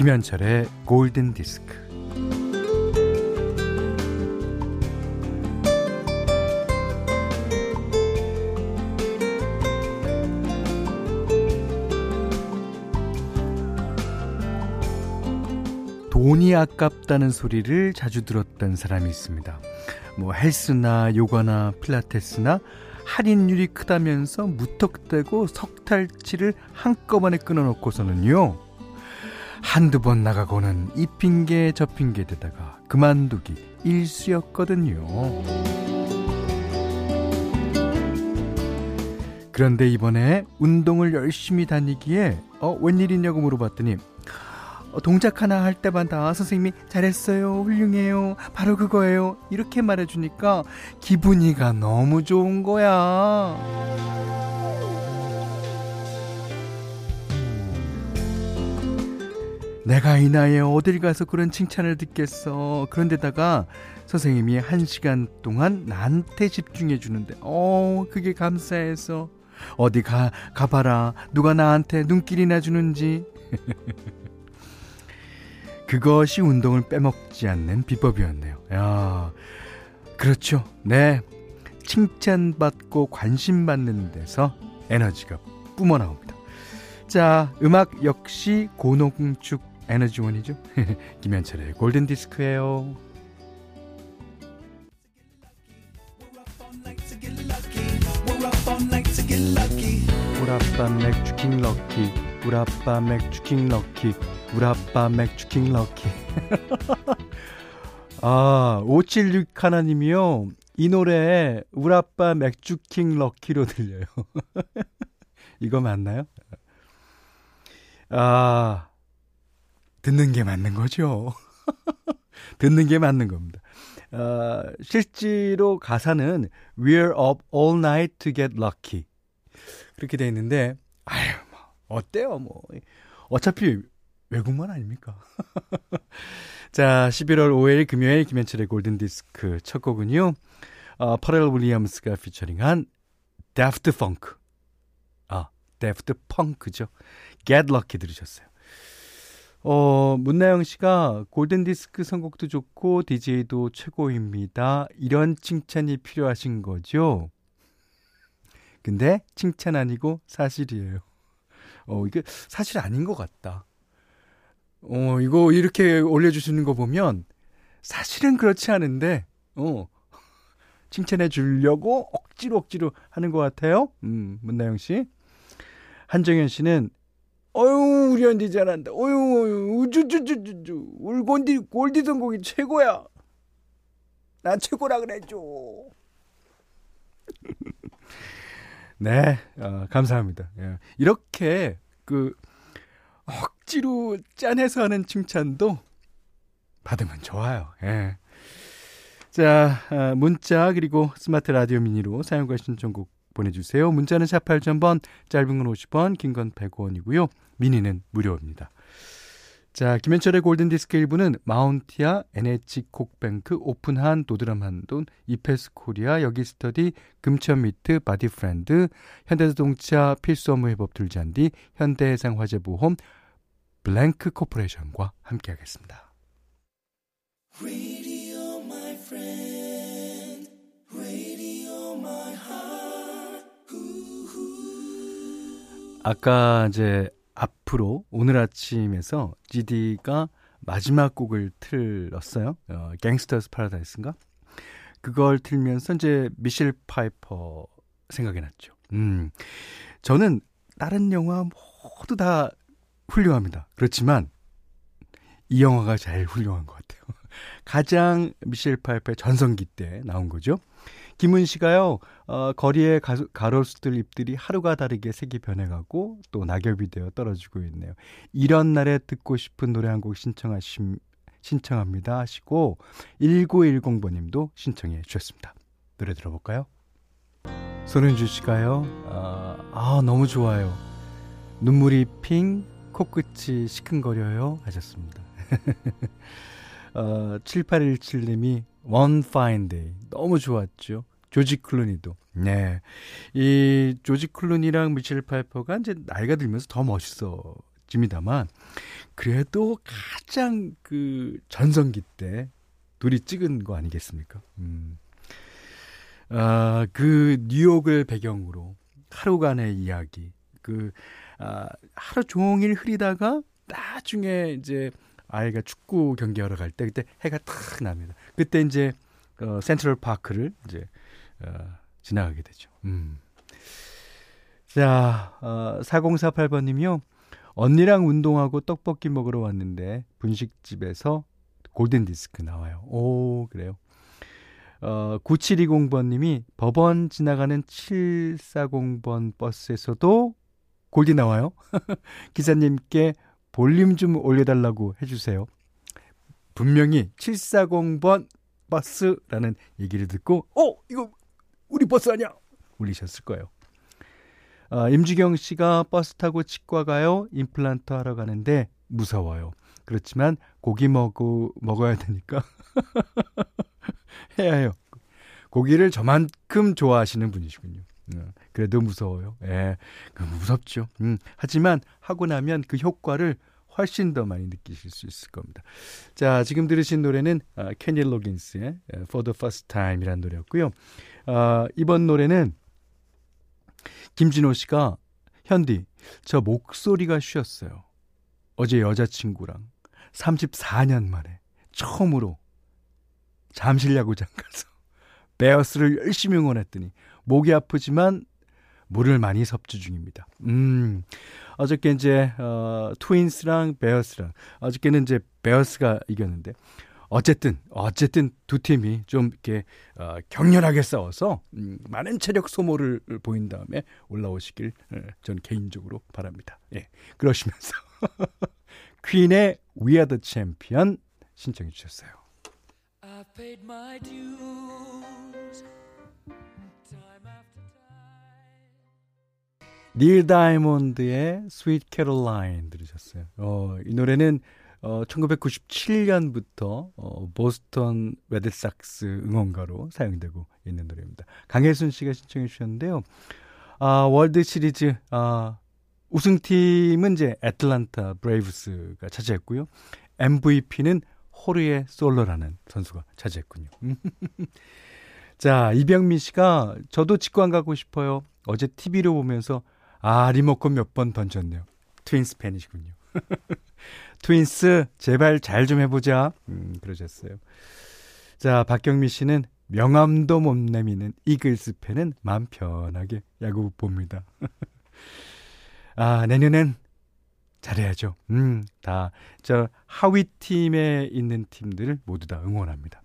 김현철의 골든 디스크. 돈이 아깝다는 소리를 자주 들었던 사람이 있습니다. 뭐 헬스나 요가나 필라테스나 할인율이 크다면서 무턱대고 석탈치를 한꺼번에 끊어놓고서는요. 한두 번 나가고는 이 핑계 저 핑계 대다가 그만두기 일쑤였거든요. 그런데 이번에 운동을 열심히 다니기에 어 웬일이냐고 물어봤더니 어, 동작 하나 할 때마다 선생님이 잘했어요, 훌륭해요, 바로 그거예요. 이렇게 말해주니까 기분이가 너무 좋은 거야. 내가 이 나이에 어딜 가서 그런 칭찬을 듣겠어. 그런데다가 선생님이 한 시간 동안 나한테 집중해 주는데, 어, 그게 감사해서. 어디 가, 가봐라. 누가 나한테 눈길이나 주는지. 그것이 운동을 빼먹지 않는 비법이었네요. 야, 그렇죠. 네. 칭찬받고 관심받는 데서 에너지가 뿜어나옵니다. 자, 음악 역시 고농축 에너지원이죠. 김현철의 골든 디스크예요. 우라빠 맥주 킹 럭키 우라빠 맥주 킹 럭키 우라빠 맥주킹 럭키. 아, 576 하나님이요. 이 노래 우라빠 맥주킹 럭키로 들려요. 이거 맞나요? 아, 듣는 게 맞는 거죠. 듣는 게 맞는 겁니다. 아, 실제로 가사는 We're up all night to get lucky. 그렇게 돼 있는데, 아유, 뭐, 어때요, 뭐. 어차피 외국만 아닙니까? 자, 11월 5일 금요일 김현철의 골든디스크 첫 곡은요. 어, 퍼렐 윌리엄스가 featuring한 Daft Punk. 아, Daft Punk죠. Get Lucky 들으셨어요. 어, 문나영 씨가 골든디스크 선곡도 좋고 DJ도 최고입니다. 이런 칭찬이 필요하신 거죠? 근데 칭찬 아니고 사실이에요. 어, 이게 사실 아닌 것 같다. 어, 이거 이렇게 올려주시는 거 보면 사실은 그렇지 않은데, 어, 칭찬해 주려고 억지로 억지로 하는 것 같아요. 음, 문나영 씨. 한정현 씨는, 어유 우리 언니 잘한다. 어유, 우쭈쭈쭈쭈쭈. 우리 골디, 골디 선곡이 최고야. 나 최고라 그래줘. 네, 어, 감사합니다. 예. 이렇게 그 억지로 짠해서 하는 칭찬도 받으면 좋아요. 예. 자, 아, 문자 그리고 스마트 라디오 미니로 사연과 신청곡 보내주세요. 문자는 샵 8000번, 짧은 건 50원, 긴 건 100원이고요. 미니는 무료입니다. 자, 김현철의 골든디스크 1부는 마운티아, NH콕뱅크, 오픈한, 도드람 한돈, 이페스 코리아, 여기스터디, 금천미트, 바디프렌드, 현대자동차, 필수 업무 회법 들잔디, 현대해상화재보험, 블랭크 코퍼레이션과 함께하겠습니다. 아까 이제 앞으로 오늘 아침에서 GD가 마지막 곡을 틀었어요. 어, Gangsta's Paradise인가? 그걸 틀면서 이제 미셸 파이퍼 생각이 났죠. 음. 저는 다른 영화 모두 다 훌륭합니다. 그렇지만 이 영화가 제일 훌륭한 것 같아요. 가장 미셸 파이퍼의 전성기 때 나온 거죠. 김은 씨가요, 어, 거리의 가, 가로수들 잎들이 하루가 다르게 색이 변해가고 또 낙엽이 되어 떨어지고 있네요. 이런 날에 듣고 싶은 노래 한 곡 신청하심, 신청합니다 하시고 1910번님도 신청해 주셨습니다. 노래 들어볼까요? 손은주 씨가요, 아, 아 너무 좋아요. 눈물이 핑, 코끝이 시큰거려요 하셨습니다. 어, 7817님이 One Fine Day 너무 좋았죠. 조지 클루니도. 네. 이 조지 클루니랑 미셸 파이퍼가 이제 나이가 들면서 더 멋있어진 곡집니다만 그래도 가장 그 전성기 때 둘이 찍은 거 아니겠습니까? 음. 아, 그 뉴욕을 배경으로 하루간의 이야기. 그 아, 하루 종일 흐리다가 나중에 이제 아이가 축구 경기하러 갈 때 그때 해가 탁 납니다. 그때 이제 어, 센트럴 파크를 이제 어, 지나가게 되죠. 음. 자, 어, 4048번님이요. 언니랑 운동하고 떡볶이 먹으러 왔는데 분식집에서 골든 디스크 나와요. 오, 그래요. 어, 9720번님이 법원 지나가는 740번 버스에서도 골디 나와요. 기사님께 볼륨 좀 올려달라고 해주세요. 분명히 740번 버스라는 얘기를 듣고, 어, 이거 우리 버스 아니야? 울리셨을 거예요. 어, 임주경 씨가 버스 타고 치과 가요. 임플란트 하러 가는데 무서워요. 그렇지만 고기 먹어, 먹어야 되니까 해야 해요. 고기를 저만큼 좋아하시는 분이시군요. 음, 그래도 무서워요. 예, 그 무섭죠. 음, 하지만 하고 나면 그 효과를 훨씬 더 많이 느끼실 수 있을 겁니다. 자, 지금 들으신 노래는 어, 케니 로긴스의 For the First Time이라는 노래였고요. 어, 이번 노래는 김진호 씨가 현디 저 목소리가 쉬었어요. 어제 여자친구랑 34년 만에 처음으로 잠실 야구장 가서 베어스를 열심히 응원했더니 목이 아프지만 물을 많이 섭취 중입니다. 음. 어저께 이제 어 트윈스랑 베어스랑 어저께는 이제 베어스가 이겼는데 어쨌든 어쨌든 두 팀이 좀 이렇게 어, 격렬하게 싸워서 음, 많은 체력 소모를 보인 다음에 올라오시길 예, 전 개인적으로 바랍니다. 예. 그러시면서 퀸의 We Are the Champion 신청해 주셨어요. 닐 다이몬드의 Sweet Caroline 들으셨어요. 어, 이 노래는 어, 1997년부터 어, 보스턴 레드삭스 응원가로 사용되고 있는 노래입니다. 강혜순 씨가 신청해 주셨는데요. 아, 월드 시리즈 아, 우승팀은 이제 애틀란타 브레이브스가 차지했고요. MVP는 호르헤 솔레르라는 선수가 차지했군요. 자, 이병미 씨가 저도 직관 가고 싶어요. 어제 TV로 보면서 아, 리모컨 몇 번 던졌네요. 트윈스 팬이시군요. 트윈스, 제발 잘 좀 해보자. 음, 그러셨어요. 자, 박경미 씨는 명함도 못 내미는 이글스 팬은 마음 편하게 야구 봅니다. 아, 내년엔 잘해야죠. 음, 다, 저, 하위 팀에 있는 팀들을 모두 다 응원합니다.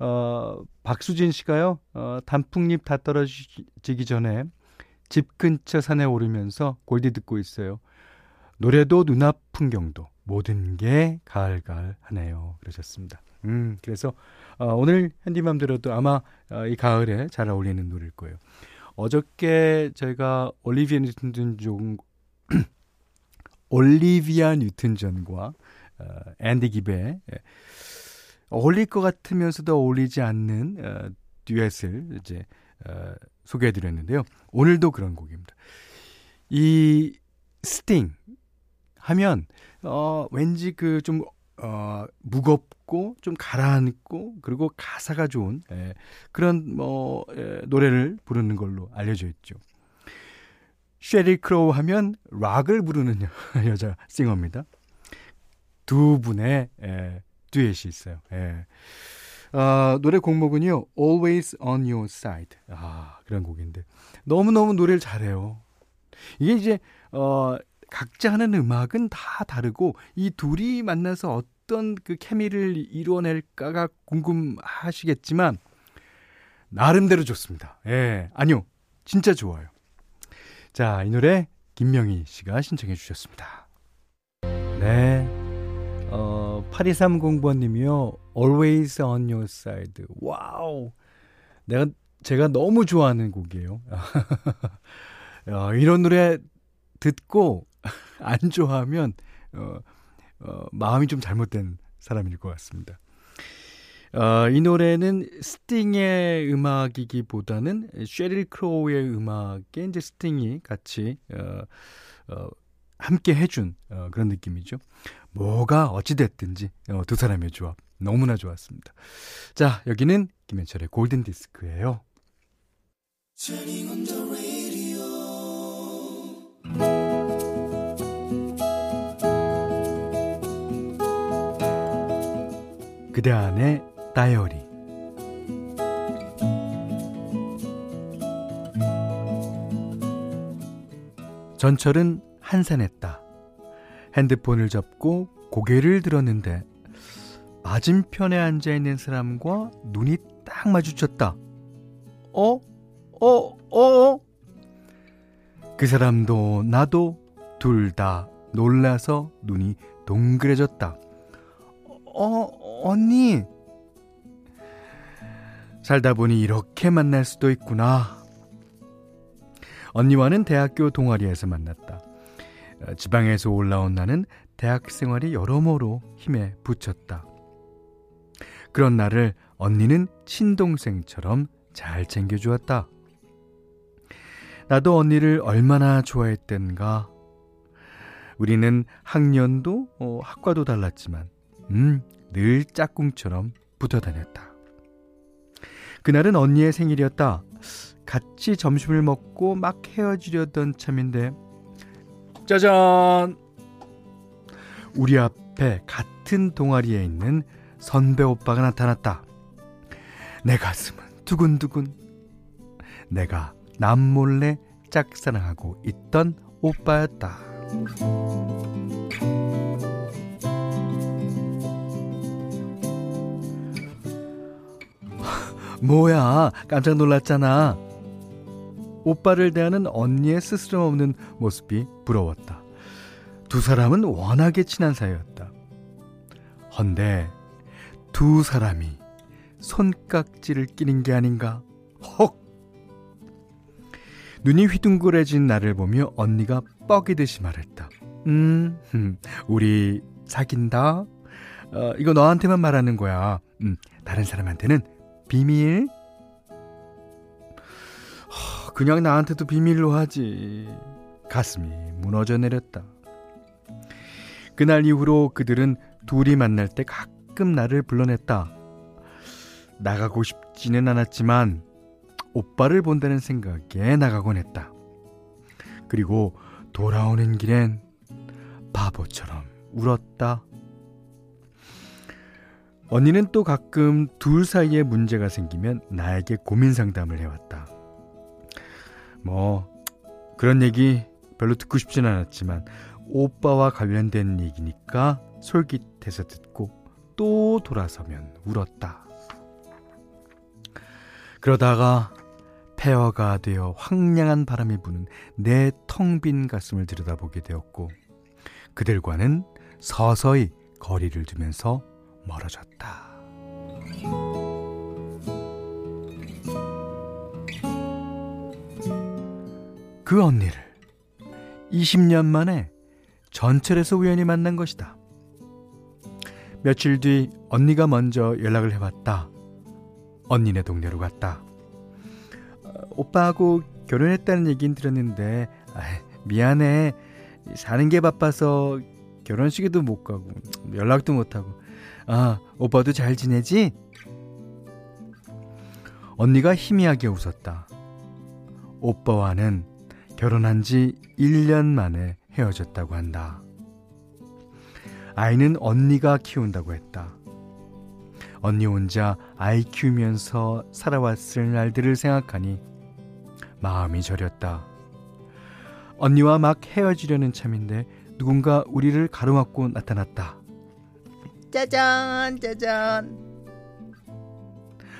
어, 박수진 씨가요, 어, 단풍잎 다 떨어지기 전에 집 근처 산에 오르면서 골디 듣고 있어요. 노래도 눈앞 풍경도 모든 게 가을가을 하네요. 그러셨습니다. 음, 그래서 어, 오늘 핸디맘 들어도 아마 어, 이 가을에 잘 어울리는 노래일 거예요. 어저께 저희가 올리비아 뉴튼 존 올리비아 뉴튼 존과 어, 앤디 깁의 예, 어울릴 것 같으면서도 어울리지 않는 어, 듀엣을 이제 어, 소개해드렸는데요. 오늘도 그런 곡입니다. 이 스팅 하면 어 왠지 그좀 어, 무겁고 좀 가라앉고 그리고 가사가 좋은 예, 그런 뭐 예, 노래를 부르는 걸로 알려져 있죠. 쉐릴 크로우 하면 락을 부르는 여, 자 싱어입니다. 두 분의 예, 듀엣이 있어요. 예. 어, 노래 곡목은요, Always on Your Side. 아, 그런 곡인데. 너무너무 노래를 잘해요. 이게 이제, 어, 각자 하는 음악은 다 다르고, 이 둘이 만나서 어떤 그 케미를 이루어낼까가 궁금하시겠지만, 나름대로 좋습니다. 예, 아니요. 진짜 좋아요. 자, 이 노래 김명희 씨가 신청해 주셨습니다. 네. 어, 8230번님이요. Always on your side. Wow. 내가, 제가 너무 좋아하는 곡이에요. 어, 이런 노래 듣고 안 좋아하면, 어, 어, 마음이 좀 잘못된 사람일 것 같습니다. 어, 이 노래는 스팅의 음악이기보다는 쉐릴 크로우의 음악에 이제 스팅이 같이 어, 어, 함께 해준 어, 그런 느낌이죠. 뭐가 어찌됐든지 어, 두 사람의 조합 너무나 좋았습니다. 자, 여기는 김현철의 골든 디스크예요. 그대 안의 다이어리 전철은 한산했다. 핸드폰을 접고 고개를 들었는데 맞은편에 앉아 있는 사람과 눈이 딱 마주쳤다. 어? 어? 어? 그 사람도 나도 둘 다 놀라서 눈이 동그래졌다. 어, 언니. 살다 보니 이렇게 만날 수도 있구나. 언니와는 대학교 동아리에서 만났다. 어, 지방에서 올라온 나는 대학 생활이 여러모로 힘에 부쳤다. 그런 나를 언니는 친동생처럼 잘 챙겨주었다. 나도 언니를 얼마나 좋아했던가. 우리는 학년도 어, 학과도 달랐지만 음, 늘 짝꿍처럼 붙어 다녔다. 그날은 언니의 생일이었다. 같이 점심을 먹고 막 헤어지려던 참인데 짜잔! 우리 앞에 같은 동아리에 있는 선배 오빠가 나타났다. 내 가슴은 두근두근. 내가 남몰래 짝사랑하고 있던 오빠였다. 뭐야, 깜짝 놀랐잖아. 오빠를 대하는 언니의 스스럼 없는 모습이 부러웠다. 두 사람은 워낙에 친한 사이였다. 헌데 두 사람이 손깍지를 끼는 게 아닌가? 헉! 눈이 휘둥그레진 나를 보며 언니가 뻐기듯이 말했다. 음, 우리 사귄다? 어, 이거 너한테만 말하는 거야. 음, 다른 사람한테는 비밀? 그냥 나한테도 비밀로 하지. 가슴이 무너져 내렸다. 그날 이후로 그들은 둘이 만날 때 가끔 나를 불러냈다. 나가고 싶지는 않았지만 오빠를 본다는 생각에 나가곤 했다. 그리고 돌아오는 길엔 바보처럼 울었다. 언니는 또 가끔 둘 사이에 문제가 생기면 나에게 고민 상담을 해왔다. 뭐, 그런 얘기 별로 듣고 싶진 않았지만, 오빠와 관련된 얘기니까 솔깃해서 듣고 또 돌아서면 울었다. 그러다가 폐허가 되어 황량한 바람이 부는 내 텅 빈 가슴을 들여다보게 되었고, 그들과는 서서히 거리를 두면서 멀어졌다. 그 언니를 20년 만에 전철에서 우연히 만난 것이다. 며칠 뒤 언니가 먼저 연락을 해봤다. 언니네 동네로 갔다. 어, 오빠하고 결혼했다는 얘긴 들었는데 아, 미안해. 사는 게 바빠서 결혼식에도 못 가고 연락도 못 하고 아, 오빠도 잘 지내지? 언니가 희미하게 웃었다. 오빠와는 결혼한 지 1년 만에 헤어졌다고 한다. 아이는 언니가 키운다고 했다. 언니 혼자 아이 키우면서 살아왔을 날들을 생각하니 마음이 저렸다. 언니와 막 헤어지려는 참인데 누군가 우리를 가로막고 나타났다. 짜잔, 짜잔.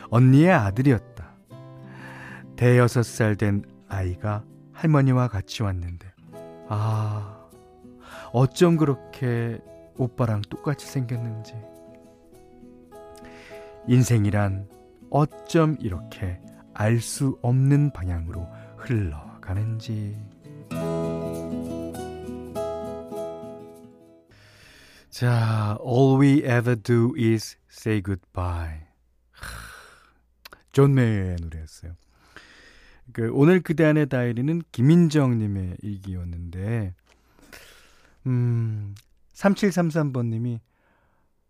언니의 아들이었다. 대여섯 살 된 아이가 할머니와 같이 왔는데, 아, 어쩜 그렇게 오빠랑 똑같이 생겼는지. 인생이란 어쩜 이렇게 알 수 없는 방향으로 흘러가는지. 자, All We Ever Do Is Say Goodbye. 존 메이어의 노래였어요. 그 오늘 그대 안의 다이어리는 김인정 님의 일기였는데 음, 3733번 님이,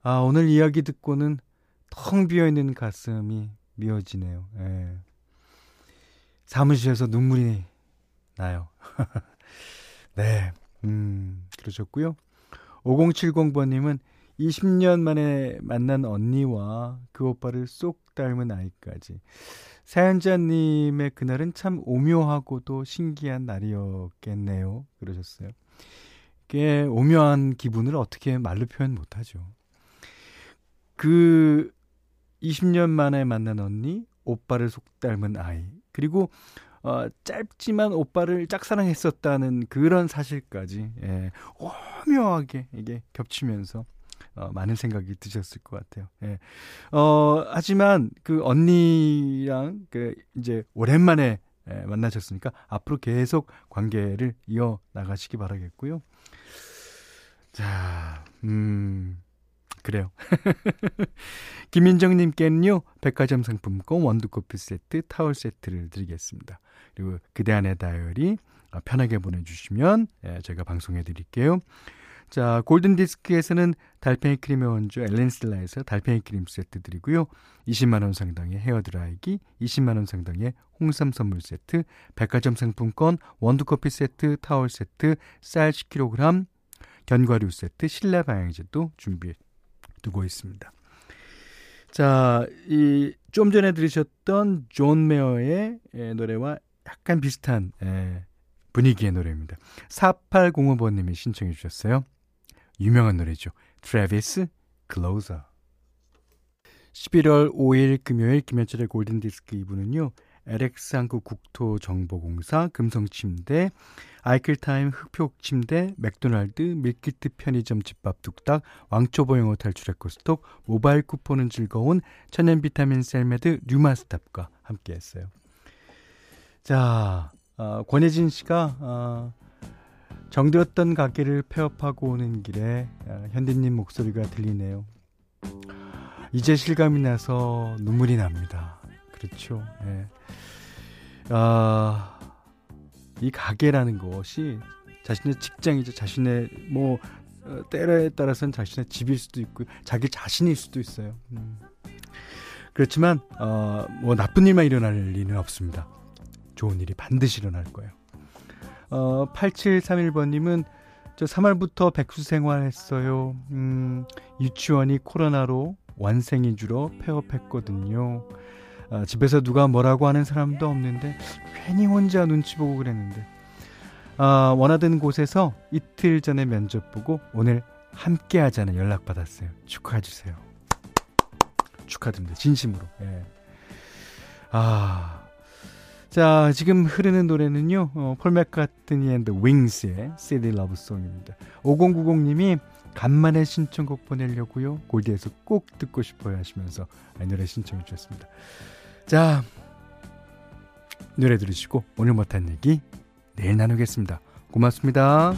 아, 오늘 이야기 듣고는 텅 비어있는 가슴이 미어지네요. 예. 사무실에서 눈물이 나요. 네, 음, 그러셨고요. 5070번님은 20년 만에 만난 언니와 그 오빠를 쏙 닮은 아이까지. 사연자님의 그날은 참 오묘하고도 신기한 날이었겠네요. 그러셨어요. 이게 오묘한 기분을 어떻게 말로 표현 못하죠. 그 20년 만에 만난 언니, 오빠를 속 닮은 아이, 그리고 어, 짧지만 오빠를 짝사랑했었다는 그런 사실까지 예, 오묘하게 이게 겹치면서 어, 많은 생각이 드셨을 것 같아요. 예. 어, 하지만 그 언니랑 그 이제 오랜만에 예, 만나셨으니까 앞으로 계속 관계를 이어 나가시기 바라겠고요. 자, 음, 그래요. 김민정님께는요, 백화점 상품권 원두커피 세트, 타월 세트를 드리겠습니다. 그리고 그대 안의 다이어리 편하게 보내주시면 예, 제가 방송해 드릴게요. 자, 골든 디스크에서는 달팽이 크림의 원조 엘렌슬라에서 달팽이 크림 세트 드리고요. 20만 원 상당의 헤어 드라이기, 20만 원 상당의 홍삼 선물 세트, 백화점 상품권, 원두 커피 세트, 타월 세트, 쌀 10kg, 견과류 세트, 실내 방향제도 준비해 두고 있습니다. 자, 이 좀 전에 들으셨던 존 메어의 노래와 약간 비슷한 분위기의 노래입니다. 4805번님이 신청해 주셨어요. 유명한 노래죠. 트래비스 Closer. 11월 5일 금요일 김현철의 골든디스크 2부는요. LX 한국 국토정보공사, 금성침대, 아이클타임 흑표침대, 맥도날드, 밀키트 편의점 집밥 뚝딱, 왕초보 영어 탈출의 코스톡, 모바일 쿠폰은 즐거운 천연 비타민 셀메드 뉴마스탑과 함께 했어요. 자, 어, 권혜진 씨가 어, 정들었던 가게를 폐업하고 오는 길에 어, 현디님 목소리가 들리네요. 이제 실감이 나서 눈물이 납니다. 그렇죠. 예. 아, 이 가게라는 것이 자신의 직장이죠. 자신의 뭐 어, 때에 따라서는 자신의 집일 수도 있고 자기 자신일 수도 있어요. 음. 그렇지만 어, 뭐 나쁜 일만 일어날 리는 없습니다. 좋은 일이 반드시 일어날 거예요. 어, 8731번님은 저 3월부터 백수 생활했어요. 음, 유치원이 코로나로 완생이주로 폐업했거든요. 아, 집에서 누가 뭐라고 하는 사람도 없는데 괜히 혼자 눈치 보고 그랬는데 아, 원하던 곳에서 이틀 전에 면접 보고 오늘 함께 하자는 연락 받았어요. 축하해 주세요. 축하드립니다. 진심으로. 예. 아, 자, 지금 흐르는 노래는요, 어, 폴 맥카트니 앤드 윙스의 CD 러브송입니다. 5090님이 간만에 신청곡 보내려고요. 골드에서 꼭 듣고 싶어요 하시면서 이 노래 신청해 주셨습니다. 자, 노래 들으시고 오늘 못한 얘기 내일 나누겠습니다. 고맙습니다.